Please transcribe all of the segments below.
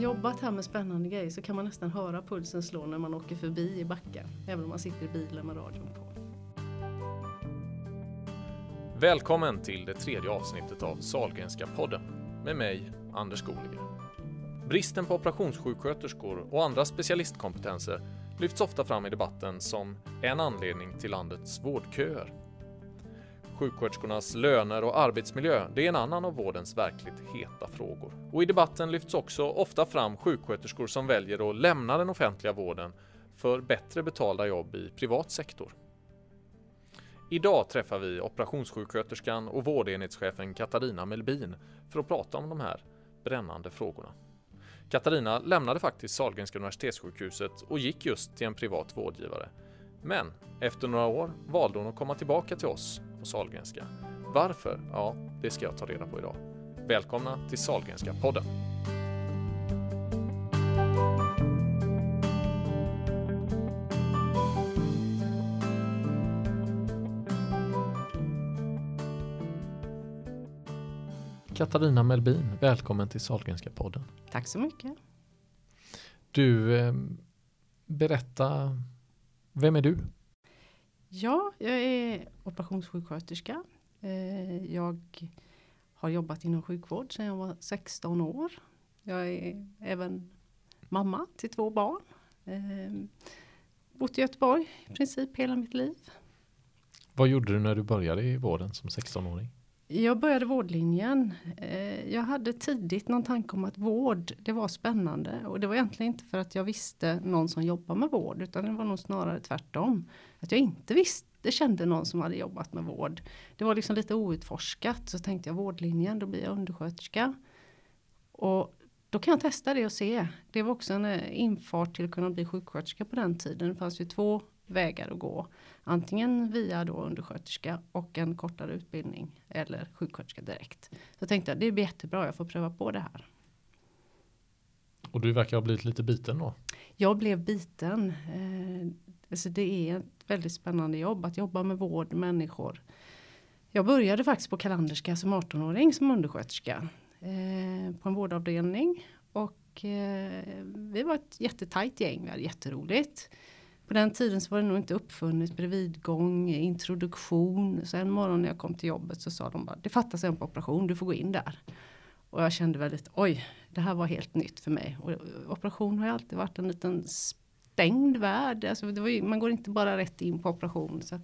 man jobbat här med spännande grejer så kan man nästan höra pulsen slå när man åker förbi i backen. Även om man sitter i bilen med radion på. Välkommen till det tredje avsnittet av Salgrenska podden med mig, Anders Goliger. Bristen på operationssjuksköterskor och andra specialistkompetenser lyfts ofta fram i debatten som en anledning till landets vårdköer. Sjuksköterskornas löner och arbetsmiljö, det är en annan av vårdens verkligt heta frågor. Och i debatten lyfts också ofta fram sjuksköterskor som väljer att lämna den offentliga vården för bättre betalda jobb i privat sektor. Idag träffar vi operationssjuksköterskan och vårdenhetschefen Katarina Melbin för att prata om de här brännande frågorna. Katarina lämnade faktiskt Sahlgrenska universitetssjukhuset och gick just till en privat vårdgivare. Men efter några år valde hon att komma tillbaka till oss på Sahlgrenska. Varför? Ja, det ska jag ta reda på idag. Välkomna till Sahlgrenska podden. Katarina Melbin, välkommen till Sahlgrenska podden. Tack så mycket. Du, eh, berätta, vem är du? Ja, jag är operationssjuksköterska. Eh, jag har jobbat inom sjukvård sedan jag var 16 år. Jag är även mamma till två barn. Eh, bott i Göteborg i princip hela mitt liv. Vad gjorde du när du började i vården som 16-åring? Jag började vårdlinjen. Eh, jag hade tidigt någon tanke om att vård, det var spännande. Och det var egentligen inte för att jag visste någon som jobbar med vård, utan det var nog snarare tvärtom. Att jag inte visste, kände någon som hade jobbat med vård. Det var liksom lite outforskat. Så tänkte jag vårdlinjen, då blir jag undersköterska. Och då kan jag testa det och se. Det var också en eh, infart till att kunna bli sjuksköterska på den tiden. Det fanns ju två vägar att gå. Antingen via då undersköterska och en kortare utbildning eller sjuksköterska direkt. Så jag tänkte att det blir jättebra, jag får pröva på det här. Och du verkar ha blivit lite biten då? Jag blev biten. Eh, alltså det är ett väldigt spännande jobb att jobba med vård, människor. Jag började faktiskt på Kalanderska som 18-åring som undersköterska eh, på en vårdavdelning och eh, vi var ett jättetajt gäng, vi hade jätteroligt. På den tiden så var det nog inte uppfunnet bredvidgång, introduktion. Så en morgon när jag kom till jobbet så sa de bara det fattas en på operation, du får gå in där. Och jag kände väldigt oj, det här var helt nytt för mig. Och eh, operation har ju alltid varit en liten stängd värld. Alltså ju, man går inte bara rätt in på operation. Så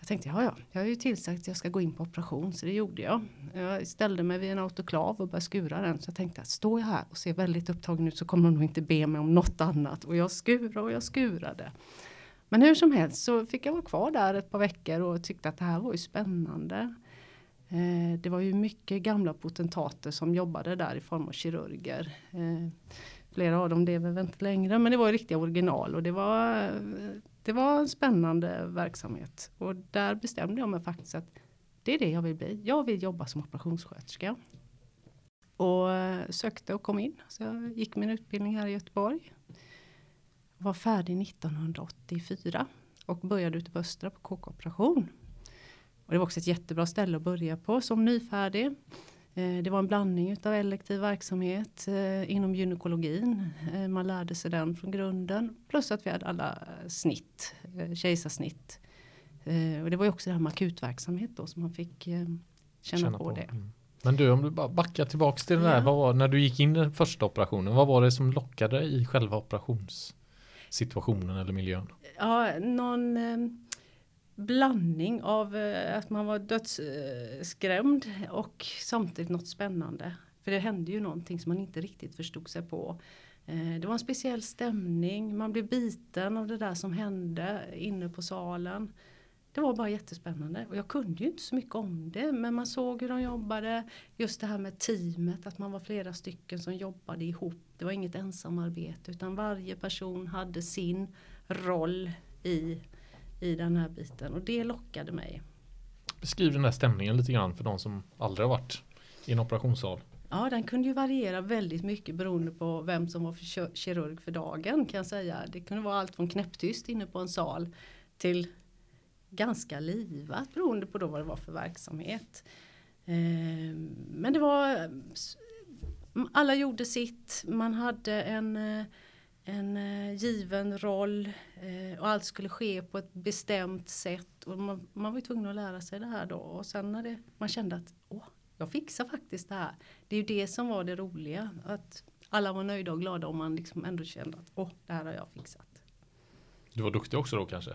jag tänkte, ja ja, jag har ju tillsagt att jag ska gå in på operation, så det gjorde jag. Jag ställde mig vid en autoklav och började skura den. Så jag tänkte att står jag här och ser väldigt upptagen ut så kommer de nog inte be mig om något annat. Och jag skurade och jag skurade. Men hur som helst så fick jag vara kvar där ett par veckor och tyckte att det här var ju spännande. Eh, det var ju mycket gamla potentater som jobbade där i form av kirurger. Eh, flera av dem lever väl inte längre men det var riktiga original och det var, eh, det var en spännande verksamhet. Och där bestämde jag mig faktiskt att det är det jag vill bli. Jag vill jobba som operationssköterska. Och eh, sökte och kom in. Så jag gick min utbildning här i Göteborg var färdig 1984 och började ute på Östra på KK-operation. Och det var också ett jättebra ställe att börja på som nyfärdig. Eh, det var en blandning utav elektiv verksamhet eh, inom gynekologin. Eh, man lärde sig den från grunden. Plus att vi hade alla snitt, kejsarsnitt. Och det var ju också det här med akutverksamhet då som man fick känna, känna på, på, det. Mm. Men du, om du bara backar tillbaks till ja. där, vad var, när du gick in i den första operationen, vad var det som lockade i själva operations situationen eller miljön? Ja, någon blandning av eh, att man var dödsskrämd och samtidigt något spännande. För det hände ju någonting som man inte riktigt förstod sig på. Eh, det var en speciell stämning, man blev biten av det där som hände inne på salen. Det var bara jättespännande och jag kunde ju inte så mycket om det men man såg hur de jobbade. Just det här med teamet, att man var flera stycken som jobbade ihop. Det var inget ensamarbete utan varje person hade sin roll i, i den här biten och det lockade mig. Beskriv den här stämningen lite grann för de som aldrig har varit i en operationssal. Ja, den kunde ju variera väldigt mycket beroende på vem som var för kirurg för dagen kan jag säga. Det kunde vara allt från knäpptyst inne på en sal till ganska livat beroende på då vad det var för verksamhet. Eh, men det var alla gjorde sitt, man hade en, eh, en eh, given roll och allt skulle ske på ett bestämt sätt. Och man, man var tvungen att lära sig det här då och sen när det, man kände att åh, jag fixar faktiskt det här. Det är ju det som var det roliga. Att alla var nöjda och glada och man liksom ändå kände att åh, det här har jag fixat. Du var duktig också då kanske?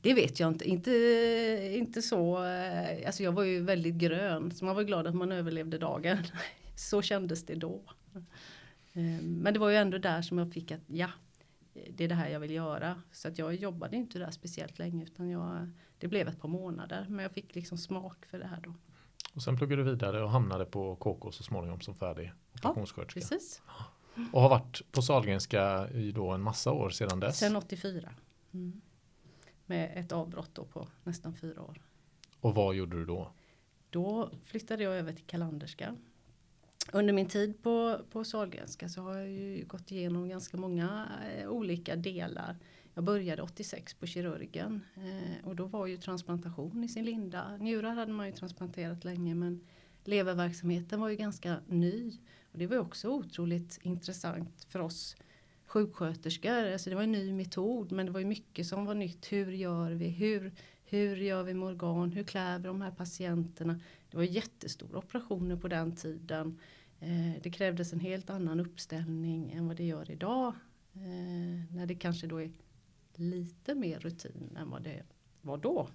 Det vet jag inte. Inte, inte så. Eh, alltså jag var ju väldigt grön. Så man var glad att man överlevde dagen. Så kändes det då. Eh, men det var ju ändå där som jag fick att ja, det är det här jag vill göra. Så att jag jobbade inte där speciellt länge utan jag, det blev ett par månader. Men jag fick liksom smak för det här då. Och sen pluggade du vidare och hamnade på KK så småningom som färdig operationssköterska. Ja, precis. Och har varit på Sahlgrenska i då en massa år sedan dess. Sen 84. Mm. Med ett avbrott då på nästan fyra år. Och vad gjorde du då? Då flyttade jag över till Kalanderska. Under min tid på, på Sahlgrenska så har jag ju gått igenom ganska många eh, olika delar. Jag började 86 på kirurgen eh, och då var ju transplantation i sin linda. Njurar hade man ju transplanterat länge men leververksamheten var ju ganska ny. Och det var också otroligt intressant för oss sjuksköterskor. Alltså det var en ny metod men det var ju mycket som var nytt. Hur gör vi? Hur, hur gör vi med organ? Hur klär vi de här patienterna? Det var jättestora operationer på den tiden. Eh, det krävdes en helt annan uppställning än vad det gör idag. Eh, när det kanske då är lite mer rutin än vad det var då.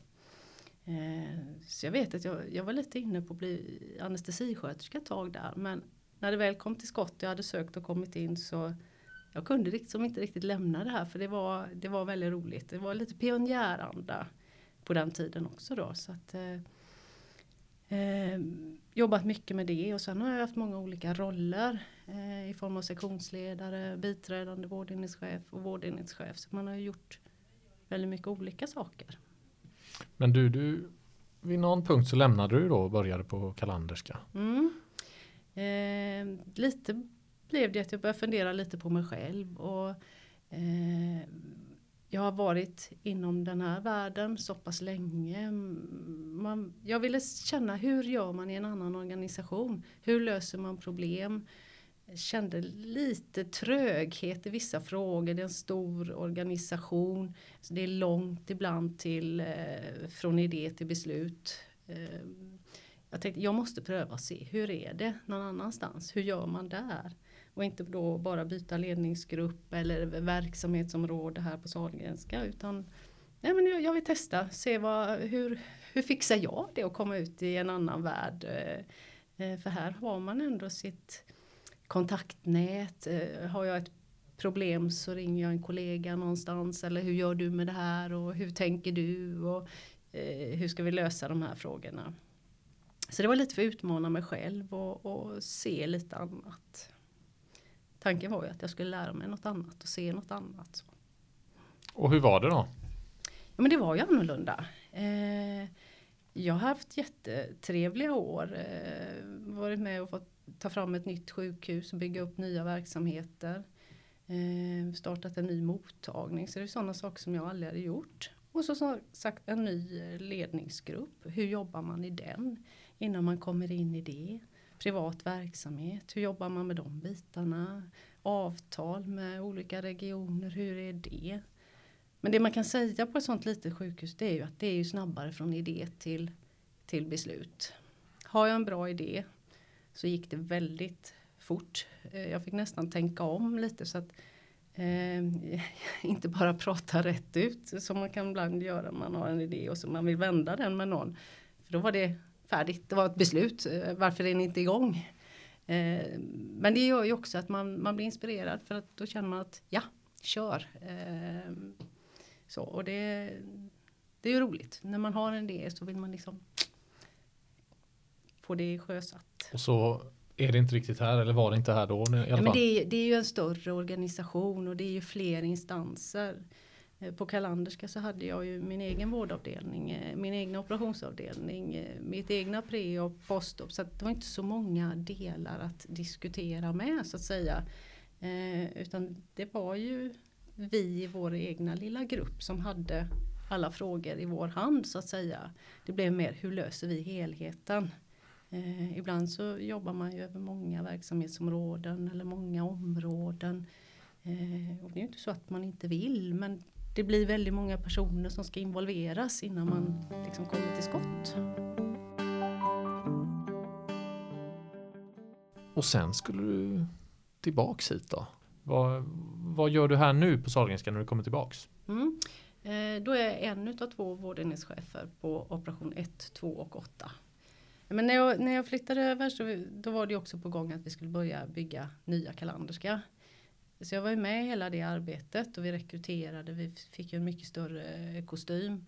Eh, så jag vet att jag, jag var lite inne på att bli anestesisköterska ett tag där. Men när det väl kom till skott och jag hade sökt och kommit in så jag kunde liksom inte riktigt lämna det här för det var, det var väldigt roligt. Det var lite pionjäranda på den tiden också då. Så att, eh, eh, jobbat mycket med det och sen har jag haft många olika roller eh, i form av sektionsledare, biträdande vårdenhetschef och vårdenhetschef. Så man har gjort väldigt mycket olika saker. Men du, du vid någon punkt så lämnade du då och började på Kalanderska. Mm. Eh, lite blev det att jag började fundera lite på mig själv. Och, eh, jag har varit inom den här världen så pass länge. Man, jag ville känna hur gör man i en annan organisation? Hur löser man problem? Jag kände lite tröghet i vissa frågor. Det är en stor organisation. Så det är långt ibland till eh, från idé till beslut. Eh, jag tänkte jag måste pröva och se hur är det någon annanstans? Hur gör man där? Och inte då bara byta ledningsgrupp eller verksamhetsområde här på Sahlgrenska utan nej men jag vill testa, se vad, hur, hur fixar jag det att komma ut i en annan värld? Eh, eh, för här har man ändå sitt kontaktnät. Eh, har jag ett problem så ringer jag en kollega någonstans eller hur gör du med det här och hur tänker du och hur ska vi lösa de här frågorna. Så det var lite för att utmana mig själv och, och se lite annat tanken var ju att jag skulle lära mig något annat och se något annat. Och hur var det då? Ja, men det var ju annorlunda. Eh, jag har haft jättetrevliga år. Eh, varit med och fått ta fram ett nytt sjukhus och bygga upp nya verksamheter. Eh, startat en ny mottagning. Så det är sådana saker som jag aldrig hade gjort. Och så som sagt en ny ledningsgrupp. Hur jobbar man i den innan man kommer in i det? Privat verksamhet. Hur jobbar man med de bitarna? Avtal med olika regioner, hur är det? Men det man kan säga på ett sånt litet sjukhus det är ju att det är ju snabbare från idé till, till beslut. Har jag en bra idé så gick det väldigt fort. Eh, jag fick nästan tänka om lite så att eh, inte bara prata rätt ut som man kan ibland göra om man har en idé och så man vill vända den med någon. För då var det färdigt. Det var ett beslut. Eh, varför är ni inte igång? Eh, men det gör ju också att man, man blir inspirerad för att då känner man att ja, kör. Eh, så och det, det är ju roligt. När man har en idé så vill man liksom få det sjösatt. Och så är det inte riktigt här eller var det inte här då? I alla ja, men det, det är ju en större organisation och det är ju fler instanser. Eh, på Kalanderska så hade jag ju min egen vårdavdelning, eh, min egna operationsavdelning, eh, mitt egna pre och postop. Så det var inte så många delar att diskutera med så att säga. utan det var ju vi i vår egna lilla grupp som hade alla frågor i vår hand så att säga. Det blev mer hur löser vi helheten? Eh, ibland så jobbar man ju över många verksamhetsområden eller många områden. Eh, och det är ju inte så att man inte vill men det blir väldigt många personer som ska involveras innan man liksom kommer till skott. Och sen skulle du tillbaks hit då? Vad, vad gör du här nu på Sahlgrenska när du kommer tillbaks? Mm. Eh, då är jag en utav två vårdenhetschefer på operation 1, 2 och 8. Men när jag, när jag flyttade över så då var det också på gång att vi skulle börja bygga nya kalanderska. Så jag var ju med i hela det arbetet och vi rekryterade, vi fick ju en mycket större eh, kostym.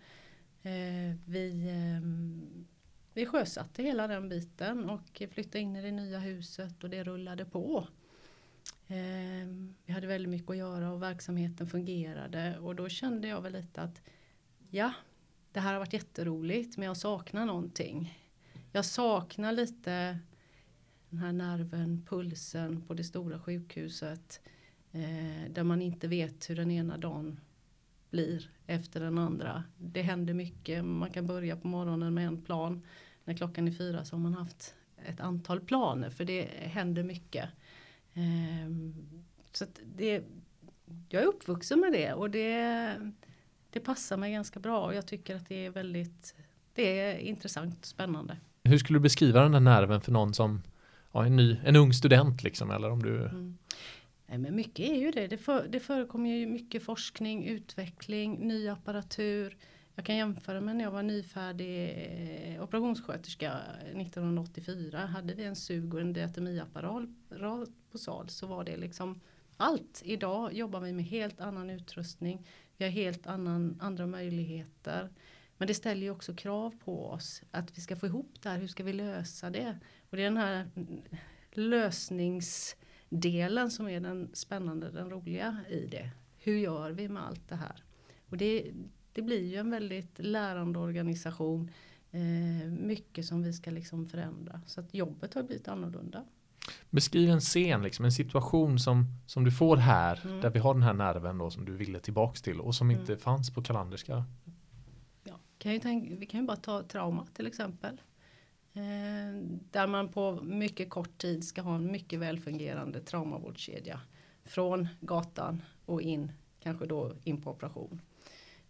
Eh, vi, ehm, vi sjösatte hela den biten och flyttade in i det nya huset och det rullade på. Ehm, vi hade väldigt mycket att göra och verksamheten fungerade och då kände jag väl lite att ja, det här har varit jätteroligt men jag saknar någonting. Jag saknar lite den här nerven, pulsen på det stora sjukhuset. Eh, där man inte vet hur den ena dagen blir efter den andra. Det händer mycket. Man kan börja på morgonen med en plan. När klockan är fyra så har man haft ett antal planer för det händer mycket. Eh, så det, jag är uppvuxen med det och det, det passar mig ganska bra och jag tycker att det är väldigt det är intressant och spännande. Hur skulle du beskriva den där nerven för någon som ja, en, ny, en ung student liksom eller om du mm. Men mycket är ju det. Det, för, det förekommer ju mycket forskning, utveckling, ny apparatur. Jag kan jämföra med när jag var nyfärdig eh, operationssköterska 1984. Hade vi en sug och en diatemiapparat på sal så var det liksom allt. Idag jobbar vi med helt annan utrustning. Vi har helt annan, andra möjligheter. Men det ställer ju också krav på oss att vi ska få ihop det här. Hur ska vi lösa det? Och det är den här lösnings lösningsdelen som är den spännande, den roliga i det. Hur gör vi med allt det här? Och det, det blir ju en väldigt lärande organisation. Eh, mycket som vi ska liksom förändra. Så att jobbet har blivit annorlunda. Beskriv en scen, liksom, en situation som, som du får här. Mm. Där vi har den här nerven då, som du ville tillbaks till. Och som mm. inte fanns på kalanderska. Kan ju tänka, vi kan ju bara ta trauma till exempel. Eh, där man på mycket kort tid ska ha en mycket välfungerande traumavårdskedja. Från gatan och in, kanske då in på operation.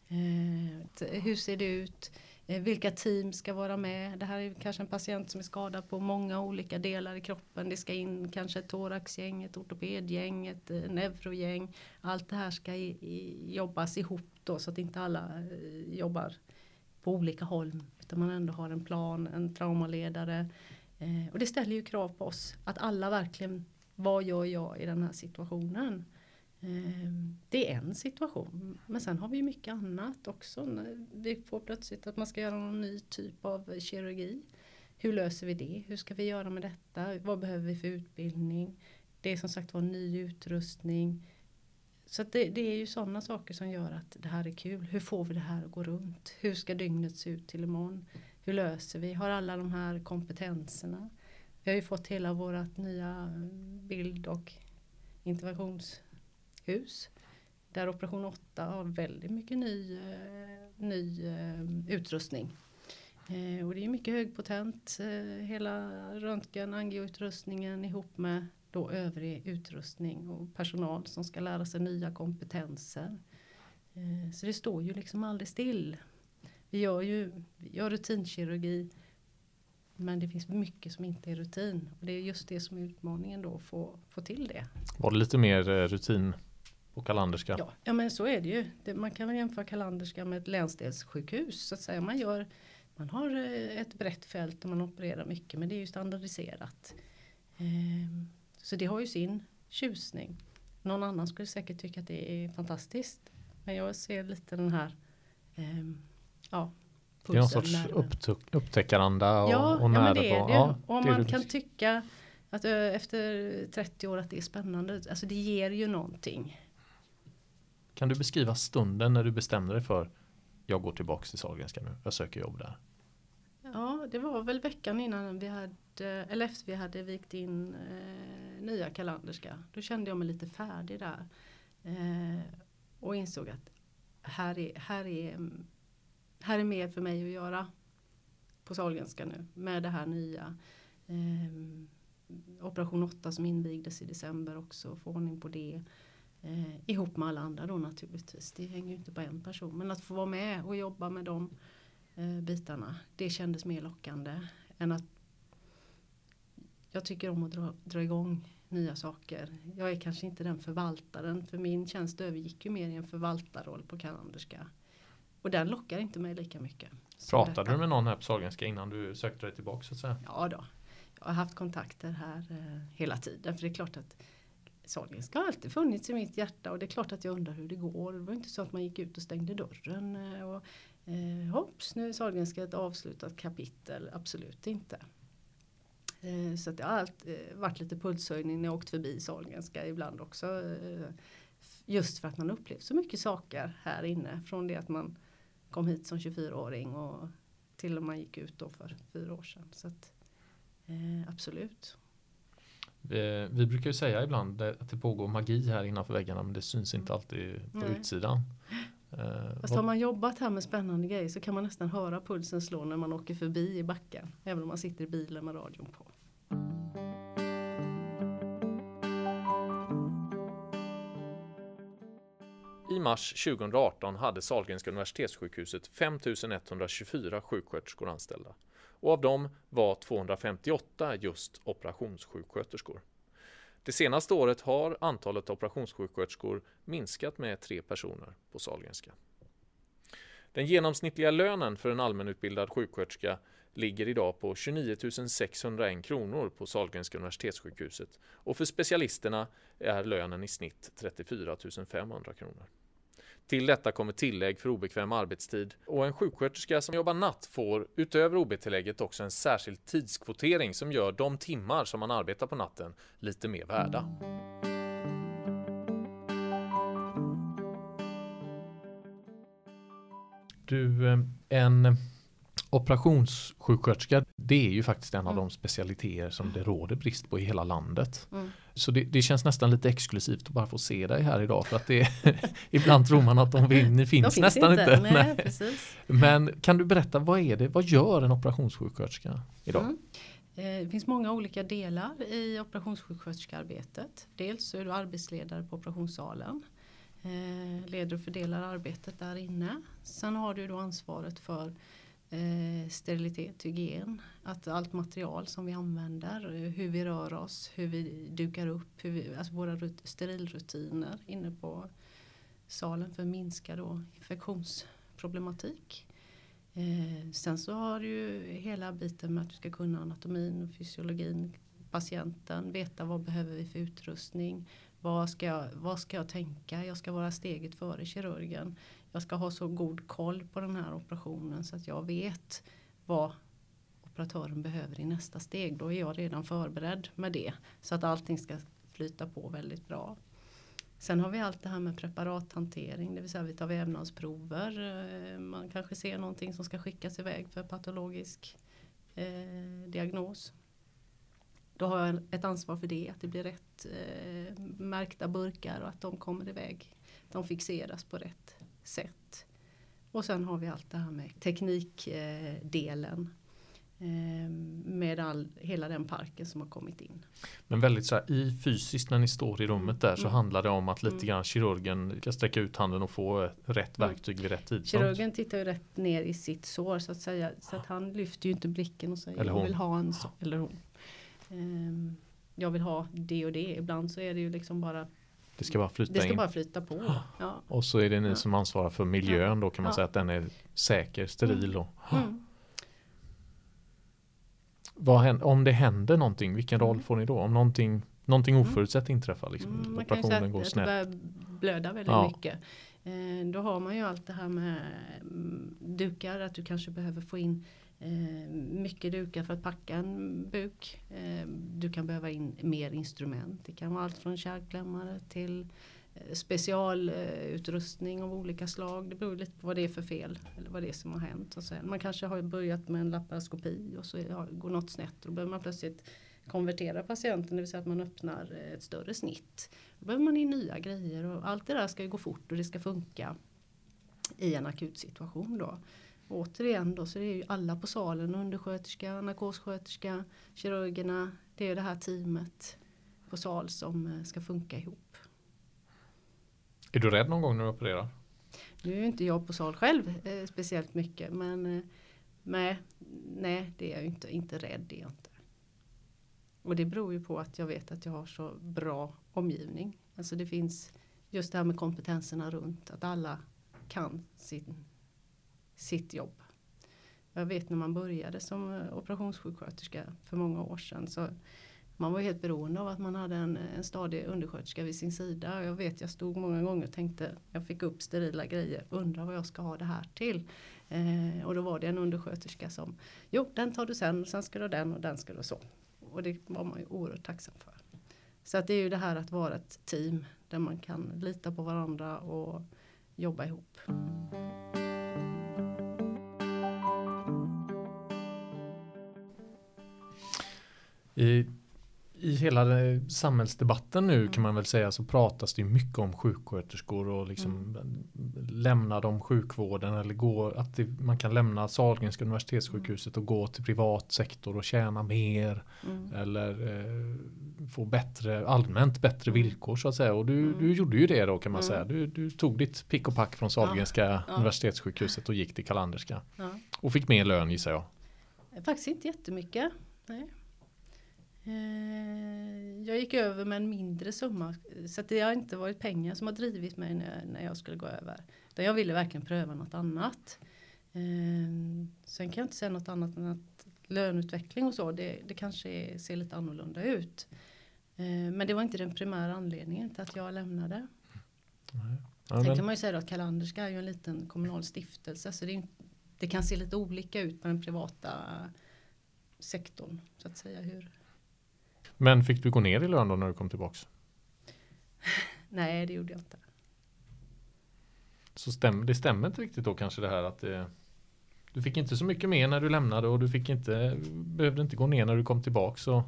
Eh, hur ser det ut? Eh, vilka team ska vara med? Det här är kanske en patient som är skadad på många olika delar i kroppen. Det ska in kanske ett thoraxgäng, ett ortopedgäng, ett neurogäng. Allt det här ska i, i, jobbas ihop då så att inte alla jobbar på olika håll. Där man ändå har en plan, en traumaledare. Eh, och det ställer ju krav på oss att alla verkligen, vad gör jag i den här situationen? Eh, det är en situation. Men sen har vi mycket annat också. Vi får plötsligt att man ska göra någon ny typ av kirurgi. Hur löser vi det? Hur ska vi göra med detta? Vad behöver vi för utbildning? Det är som sagt var ny utrustning. Så det, det, är ju sådana saker som gör att det här är kul. Hur får vi det här att gå runt? Hur ska dygnet se ut till imorgon? Hur löser vi? Har alla de här kompetenserna? Vi har ju fått hela vårt nya bild och interventionshus. Där operation 8 har väldigt mycket ny, eh, ny eh, utrustning. Eh, och det är mycket högpotent. Hela röntgen, angioutrustningen ihop med då övrig utrustning och personal som ska lära sig nya kompetenser. Eh, så det står ju liksom aldrig still. Vi gör ju vi gör rutinkirurgi men det finns mycket som inte är rutin. Och det är just det som är utmaningen då att få, få till det. Var det lite mer eh, rutin på Kalanderska? Ja, ja men så är det ju. Det, man kan väl jämföra Kalanderska med ett länsdelssjukhus. Så att säga. Man, gör, man har eh, ett brett fält och man opererar mycket men det är ju standardiserat. Ehm, så det har ju sin tjusning. Någon annan skulle säkert tycka att det är fantastiskt. Men jag ser lite den här eh, ja, Det är någon sorts upptäckaranda och, ja, och nära ja, men det är det. Ja, och man kan tycka att efter 30 år att det är spännande. Alltså det ger ju någonting. Kan du beskriva stunden när du bestämde dig för jag går tillbaka till Sahlgrenska nu, jag söker jobb där? Ja, det var väl veckan innan vi hade, eller efter vi hade vikt in eh, nya kalenderska. Då kände jag mig lite färdig där. Eh, och insåg att här är, här, är, här är mer för mig att göra. på Sahlgrenska nu med det här nya. Eh, Operation 8 som invigdes i december också, få ordning på det. Eh, ihop med alla andra då naturligtvis. Det hänger ju inte på en person. Men att få vara med och jobba med dem. eh, bitarna. Det kändes mer lockande än att jag tycker om att dra, dra igång nya saker. Jag är kanske inte den förvaltaren för min tjänst övergick ju mer i en förvaltarroll på Kalanderska. Och den lockar inte mig lika mycket. Pratade du med någon här på Sahlgrenska innan du sökte dig tillbaka så att säga? Ja då. Jag har haft kontakter här eh, hela tiden. För det är klart att Sahlgrenska har alltid funnits i mitt hjärta och det är klart att jag undrar hur det går. Det var inte så att man gick ut och stängde dörren eh, och eh, hopps nu är Sahlgrenska ett avslutat kapitel. Absolut inte. Eh, så det har alltid eh, varit lite pulshöjning när jag åkt förbi Sahlgrenska ibland också. Eh, just för att man upplevt så mycket saker här inne från det att man kom hit som 24-åring och till och man gick ut då för fyra år sedan. Så att, eh, absolut. Vi, vi, brukar ju säga ibland att det pågår magi här innanför väggarna men det syns inte alltid på Nej. utsidan. Eh, Fast har man jobbat här med spännande grejer så kan man nästan höra pulsen slå när man åker förbi i backen. Även om man sitter i bilen med radion på. I mars 2018 hade Sahlgrenska universitetssjukhuset 5124 sjuksköterskor anställda och av dem var 258 just operationssjuksköterskor. Det senaste året har antalet operationssjuksköterskor minskat med tre personer på Sahlgrenska. Den genomsnittliga lönen för en allmänutbildad sjuksköterska ligger idag på 29 601 kronor på Sahlgrenska universitetssjukhuset och för specialisterna är lönen i snitt 34 500 kronor. Till detta kommer tillägg för obekväm arbetstid och en sjuksköterska som jobbar natt får utöver OB-tillägget också en särskild tidskvotering som gör de timmar som man arbetar på natten lite mer värda. Du, eh, en operationssjuksköterska, det är ju faktiskt en mm. av de specialiteter som det råder brist på i hela landet. Mm. Så det, det, känns nästan lite exklusivt att bara få se dig här idag för att det ibland tror man att de, ni finns, finns nästan inte. inte. Nej, Nej. Men kan du berätta vad är det, vad gör en operationssjuksköterska idag? Mm. Eh, det finns många olika delar i operationssjuksköterskearbetet. Dels så är du arbetsledare på operationssalen. Eh, leder och fördelar arbetet där inne. Sen har du då ansvaret för eh, sterilitet, hygien. Att allt material som vi använder, eh, hur vi rör oss, hur vi dukar upp, hur vi, alltså våra sterilrutiner inne på salen för att minska då infektionsproblematik. Eh, sen så har du ju hela biten med att du ska kunna anatomin och fysiologin, patienten, veta vad behöver vi för utrustning, vad ska, jag, vad ska jag tänka, jag ska vara steget före kirurgen jag ska ha så god koll på den här operationen så att jag vet vad operatören behöver i nästa steg. Då är jag redan förberedd med det så att allting ska flyta på väldigt bra. Sen har vi allt det här med preparathantering, det vill säga vi tar vävnadsprover. Eh, man kanske ser någonting som ska skickas iväg för patologisk eh, diagnos. Då har jag ett ansvar för det, att det blir rätt eh, märkta burkar och att de kommer iväg. De fixeras på rätt sätt. Och sen har vi allt det här med teknikdelen. Eh, med all, hela den parken som har kommit in. Men väldigt så här, i fysiskt när ni står i rummet där så mm. handlar det om att lite mm. grann kirurgen ska sträcka ut handen och få rätt mm. verktyg vid rätt tidpunkt. Kirurgen tittar ju rätt ner i sitt sår så att säga. Så att han lyfter ju inte blicken och säger jag vill ha en så, eller hon. Um, jag vill ha det och det. Ibland så är det ju liksom bara det ska bara flyta Det ska in. bara flyta på. Ja. Och så är det ni som ansvarar för miljön då kan man säga att den är säker, steril. Och, mm. Vad händer, om det händer någonting, vilken roll mm. får ni då? Om någonting, någonting mm. oförutsett inträffar, liksom, mm, operationen går snett. Man blöda väldigt ja. mycket. Eh, då har man ju allt det här med mm, dukar, att du kanske behöver få in Eh, mycket dukar för att packa en buk. Eh, du kan behöva in mer instrument. Det kan vara allt från kärlklämmare till eh, specialutrustning av olika slag. Det beror lite på vad det är för fel eller vad det är som har hänt. Och sen, man kanske har börjat med en laparoskopi och så går något snett. Då behöver man plötsligt konvertera patienten, det vill säga att man öppnar ett större snitt. Då behöver man in nya grejer och allt det där ska ju gå fort och det ska funka i en akut situation då återigen då så det är ju alla på salen, undersköterska, narkossköterska, kirurgerna. Det är det här teamet på sal som eh, ska funka ihop. Är du rädd någon gång när du opererar? Nu är inte jag på sal själv eh, speciellt mycket men eh, nej, nej, det är jag inte, inte rädd det är jag inte. Och det beror ju på att jag vet att jag har så bra omgivning. Alltså det finns just det här med kompetenserna runt att alla kan sin, sitt jobb. Jag vet när man började som eh, operationssjuksköterska för många år sedan så man var helt beroende av att man hade en, en stadig undersköterska vid sin sida. Jag vet jag stod många gånger och tänkte jag fick upp sterila grejer, undrar vad jag ska ha det här till. Eh, och då var det en undersköterska som, jo den tar du sen, sen ska du ha den och den ska du så. Och det var man ju oerhört tacksam för. Så att det är ju det här att vara ett team där man kan lita på varandra och jobba ihop. I i hela samhällsdebatten nu kan man väl säga så pratas det mycket om sjuksköterskor och liksom mm. lämna dem sjukvården eller gå att det, man kan lämna Sahlgrenska universitetssjukhuset och gå till privat sektor och tjäna mer mm. eller eh, få bättre allmänt bättre mm. villkor så att säga och du, mm. du gjorde ju det då kan man mm. säga. Du, du, tog ditt pick och pack från Sahlgrenska ja. universitetssjukhuset och gick till Kalanderska ja. och fick mer lön gissar jag. Faktiskt inte jättemycket. Nej. Eh, jag gick över med en mindre summa så det har inte varit pengar som har drivit mig när, när jag skulle gå över. Utan jag ville verkligen pröva något annat. Eh, sen kan jag inte säga något annat än att löneutveckling och så det, det kanske ser lite annorlunda ut. Eh, men det var inte den primära anledningen till att jag lämnade. Ja, Sen kan man ju säga att Kalanderska är ju en liten kommunal stiftelse så det, det kan se lite olika ut på den privata sektorn så att säga. Hur, men fick du gå ner i lön då när du kom tillbaks? Nej, det gjorde jag inte. Så stäm, det stämmer inte riktigt då kanske det här att det, du fick inte så mycket mer när du lämnade och du fick inte, behövde inte gå ner när du kom tillbaks. Så.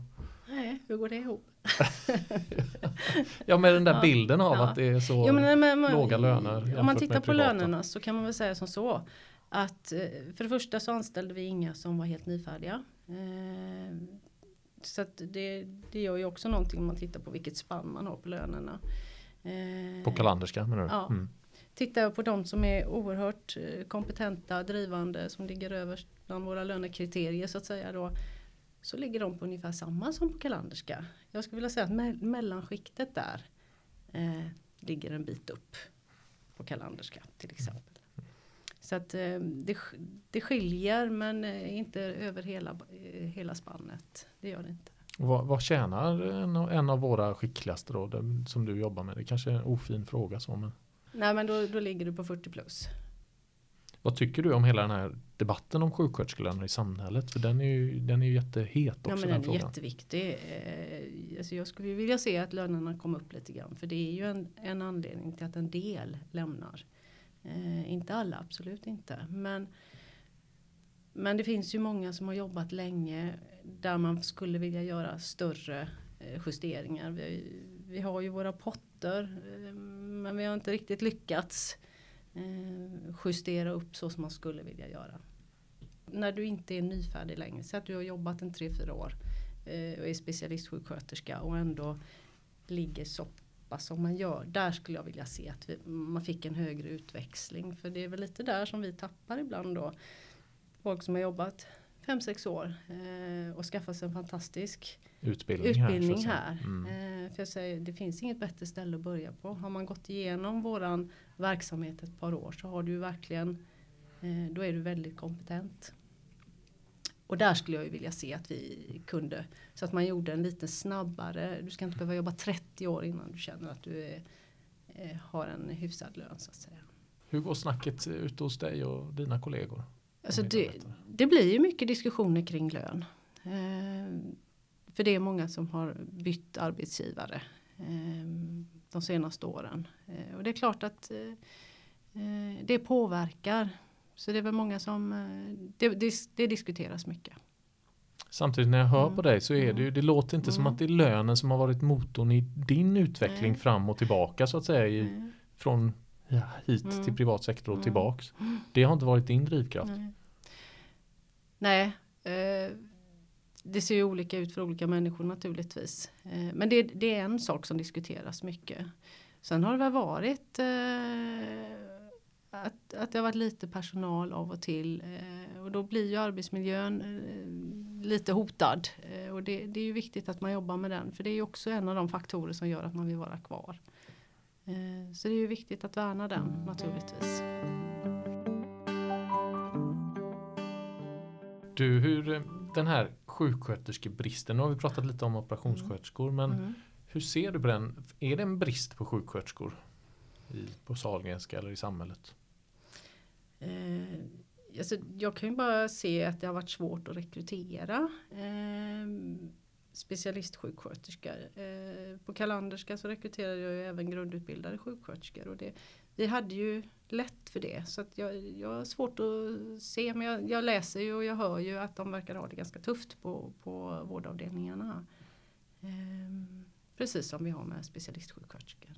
Nej, hur går det ihop? ja, med den där ja, bilden av ja. att det är så ja, men, men, men, låga löner. Om man tittar på lönerna så kan man väl säga som så att eh, för det första så anställde vi inga som var helt nyfärdiga. Så det, det gör ju också någonting om man tittar på vilket spann man har på lönerna. Eh, på kalanderska menar du? Ja. Mm. Tittar jag på de som är oerhört eh, kompetenta, drivande, som ligger överst bland våra lönekriterier så att säga då. Så ligger de på ungefär samma som på kalanderska. Jag skulle vilja säga att me mellanskiktet där eh, ligger en bit upp på kalanderska till exempel. Så att eh, det, det skiljer men eh, inte över hela, eh, hela spannet. Det gör det inte. Vad, vad tjänar en, en, av våra skickligaste då, den, som du jobbar med? Det kanske är en ofin fråga så men. Nej men då, då ligger du på 40 plus. Vad tycker du om hela den här debatten om sjuksköterskelöner i samhället? För den är ju, den är ju jättehet också. Ja men den, den är jätteviktig. alltså jag skulle vilja se att lönerna kom upp lite grann. För det är ju en, en anledning till att en del lämnar. Eh, inte alla, absolut inte. Men, men det finns ju många som har jobbat länge där man skulle vilja göra större eh, justeringar. Vi, vi har ju våra potter eh, men vi har inte riktigt lyckats eh, justera upp så som man skulle vilja göra. När du inte är nyfärdig längre, så att du har jobbat en 3-4 år eh, och är specialistsjuksköterska och ändå ligger så pappa som man gör. Där skulle jag vilja se att vi, man fick en högre utväxling. För det är väl lite där som vi tappar ibland då. Folk som har jobbat 5-6 år eh, och skaffat sig en fantastisk utbildning, utbildning här. här. Mm. Eh, för jag säger, det finns inget bättre ställe att börja på. Har man gått igenom våran verksamhet ett par år så har du verkligen eh, då är du väldigt kompetent. Och där skulle jag ju vilja se att vi kunde så att man gjorde en lite snabbare. Du ska inte behöva jobba 30 år innan du känner att du är, eh, har en hyfsad lön så att säga. Hur går snacket ute hos dig och dina kollegor? Alltså det, det, blir ju mycket diskussioner kring lön. Eh, för det är många som har bytt arbetsgivare eh, de senaste åren. Eh, och det är klart att eh, eh, det påverkar så det är väl många som, eh, det, det, det diskuteras mycket. Samtidigt när jag hör mm. på dig så är det ju, det låter inte mm. som att det är lönen som har varit motorn i din utveckling Nej. fram och tillbaka så att säga i, från ja, hit Mm. till privat sektor och Mm. tillbaks. Det har inte varit din drivkraft. Nej, Nej eh, det ser ju olika ut för olika människor naturligtvis. Eh, men det, det är en sak som diskuteras mycket. Sen har det väl varit eh, att, att det har varit lite personal av och till. Eh, och då blir ju arbetsmiljön eh, lite hotad. Eh, och det, det är ju viktigt att man jobbar med den. För det är ju också en av de faktorer som gör att man vill vara kvar. Eh, så det är ju viktigt att värna den naturligtvis. Du, hur eh, den här sjuksköterskebristen, nu har vi pratat lite om operationssköterskor, men Mm. hur ser du på den? Är det en brist på sjuksköterskor i, på Sahlgrenska eller i samhället? Eh, alltså, jag kan ju bara se att det har varit svårt att rekrytera eh, specialistsjuksköterskor. Eh, på Kalanderska så rekryterade jag ju även grundutbildade sjuksköterskor. Och det, vi hade ju lätt för det. Så att jag, jag har svårt att se men jag, jag läser ju och jag hör ju att de verkar ha det ganska tufft på, på vårdavdelningarna. Ehm, precis som vi har med specialistsjuksköterskor.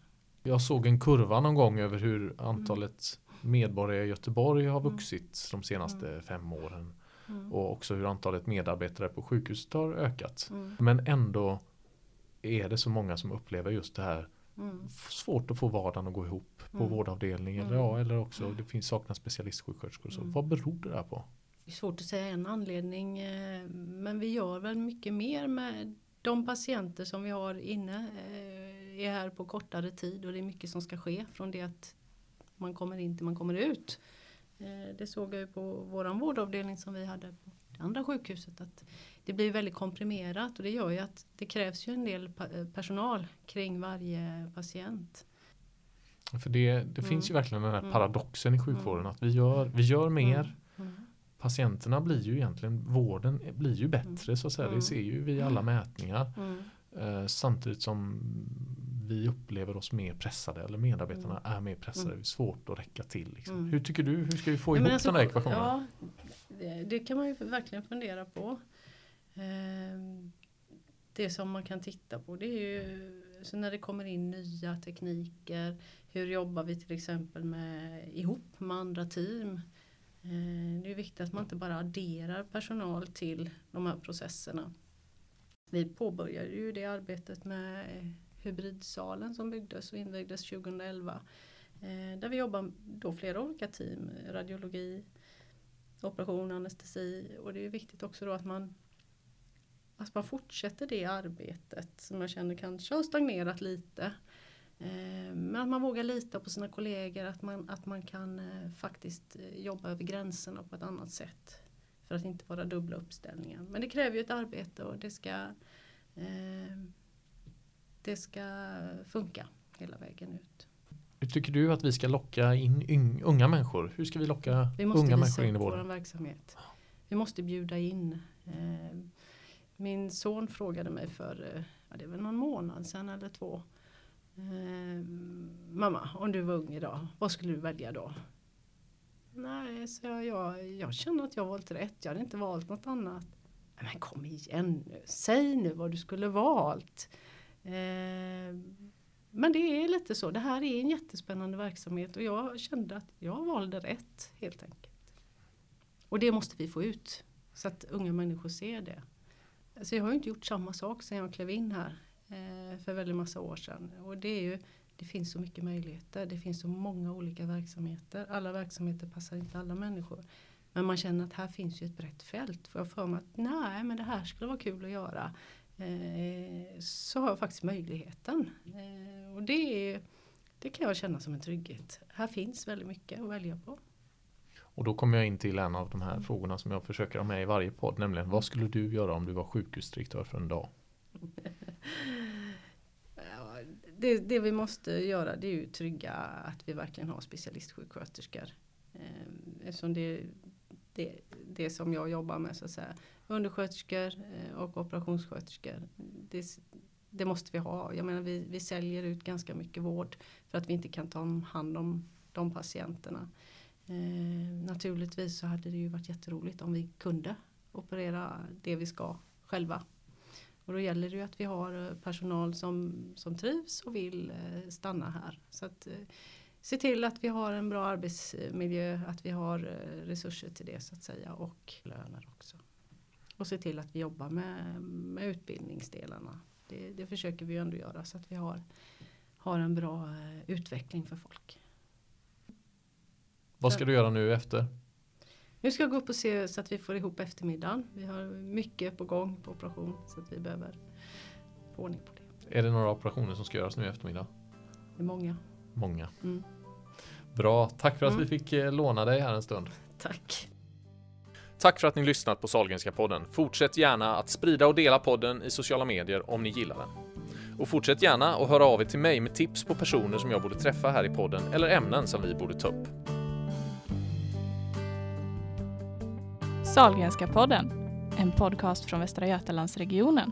Jag såg en kurva någon gång över hur antalet medborgare i Göteborg har Mm. vuxit de senaste fem åren. Mm. Och också hur antalet medarbetare på sjukhuset har ökat. Mm. Men ändå är det så många som upplever just det här Mm. svårt att få vardagen att gå ihop på Mm. vårdavdelning eller, Mm. ja, eller också det finns saknas specialistsjuksköterskor. Så Mm. vad beror det där på? Det är svårt att säga en anledning eh, men vi gör väl mycket mer med de patienter som vi har inne eh, är här på kortare tid och det är mycket som ska ske från det att man kommer in till man kommer ut. Eh, Det såg jag ju på våran vårdavdelning som vi hade på det andra sjukhuset att det blir väldigt komprimerat och det gör ju att det krävs ju en del eh, personal kring varje patient. För det, det Mm. finns ju verkligen den här Mm. paradoxen i sjukvården Mm. att vi gör, vi gör mer Mm. patienterna blir ju egentligen, vården blir ju bättre så att säga. Mm. Det ser ju vi i alla mätningar. Mm. Eh, samtidigt som vi upplever oss mer pressade eller medarbetarna är mer pressade. Mm. Det är svårt att räcka till. Liksom. Mm. Hur tycker du, hur ska vi få ihop alltså, den här ekvationen? Ja, det, det kan man ju verkligen fundera på. Ehm, Det som man kan titta på det är ju så när det kommer in nya tekniker. Hur jobbar vi till exempel med, ihop med andra team? Ehm, Det är viktigt att man inte bara adderar personal till de här processerna. Vi påbörjade ju det arbetet med hybridsalen som byggdes och invigdes 2011. Eh, Där vi jobbar då flera olika team, radiologi, operation, anestesi och det är viktigt också då att man att man fortsätter det arbetet som jag känner kanske har stagnerat lite. Eh, men att man vågar lita på sina kollegor, att man, att man kan eh, faktiskt eh, jobba över gränserna på ett annat sätt. För att inte vara dubbla uppställningar. Men det kräver ju ett arbete och det ska, eh, det ska funka hela vägen ut. Hur tycker du att vi ska locka in unga människor? Hur ska vi locka Vi unga människor in i vården? verksamhet. Vi måste bjuda in. Eh, Min son frågade mig för, eh, ja, det väl någon månad sedan eller två. Eh, Mamma, om du var ung idag, vad skulle du välja då? Nej, så jag, jag, känner att jag valt rätt. Jag hade inte valt något annat. "Nej, Men kom igen nu, säg nu vad du skulle valt. Eh, men det är lite så, det här är en jättespännande verksamhet och jag kände att jag valde rätt helt enkelt. Och det måste vi få ut så att unga människor ser det. Så jag har ju inte gjort samma sak sedan jag klev in här eh, för väldigt massa år sedan. Och det är ju, det finns så mycket möjligheter, det finns så många olika verksamheter. Alla verksamheter passar inte alla människor. Men man känner att här finns ju ett brett fält. Får jag för mig att nej men det här skulle vara kul att göra. Eh, så har jag faktiskt möjligheten. Eh, och det, det kan jag känna som en trygghet. Här finns väldigt mycket att välja på. Och då kommer jag in till en av de här frågorna som jag försöker ha med i varje podd. Nämligen vad skulle du göra om du var sjukhusdirektör för en dag? Det, det vi måste göra det är ju trygga att vi verkligen har specialistsjuksköterskor. Eh, Eftersom det, det, det som jag jobbar med så att säga. Undersköterskor eh, och operationssköterskor. Det, det måste vi ha. Jag menar vi, vi säljer ut ganska mycket vård för att vi inte kan ta hand om de patienterna. Eh, naturligtvis så hade det ju varit jätteroligt om vi kunde operera det vi ska själva. Och då gäller det ju att vi har eh, personal som, som trivs och vill eh, stanna här. Så att, eh, se till att vi har en bra arbetsmiljö, att vi har eh, resurser till det så att säga och löner också. Och se till att vi jobbar med, med utbildningsdelarna. Det, det försöker vi ändå göra så att vi har, har en bra eh, utveckling för folk. Vad ska du göra nu efter? Nu ska jag gå upp och se så att vi får ihop eftermiddagen. Vi har mycket på gång på operation så att vi behöver få ordning på det. Är det några operationer som ska göras nu i eftermiddag? Det är många. Många. Mm. Bra, tack för att Mm. vi fick eh, låna dig här en stund. Tack. Tack för att ni lyssnat på Sahlgrenska podden. Fortsätt gärna att sprida och dela podden i sociala medier om ni gillar den. Och fortsätt gärna att höra av er till mig med tips på personer som jag borde träffa här i podden eller ämnen som vi borde ta upp. Sahlgrenska podden, en podcast från Västra Götalandsregionen.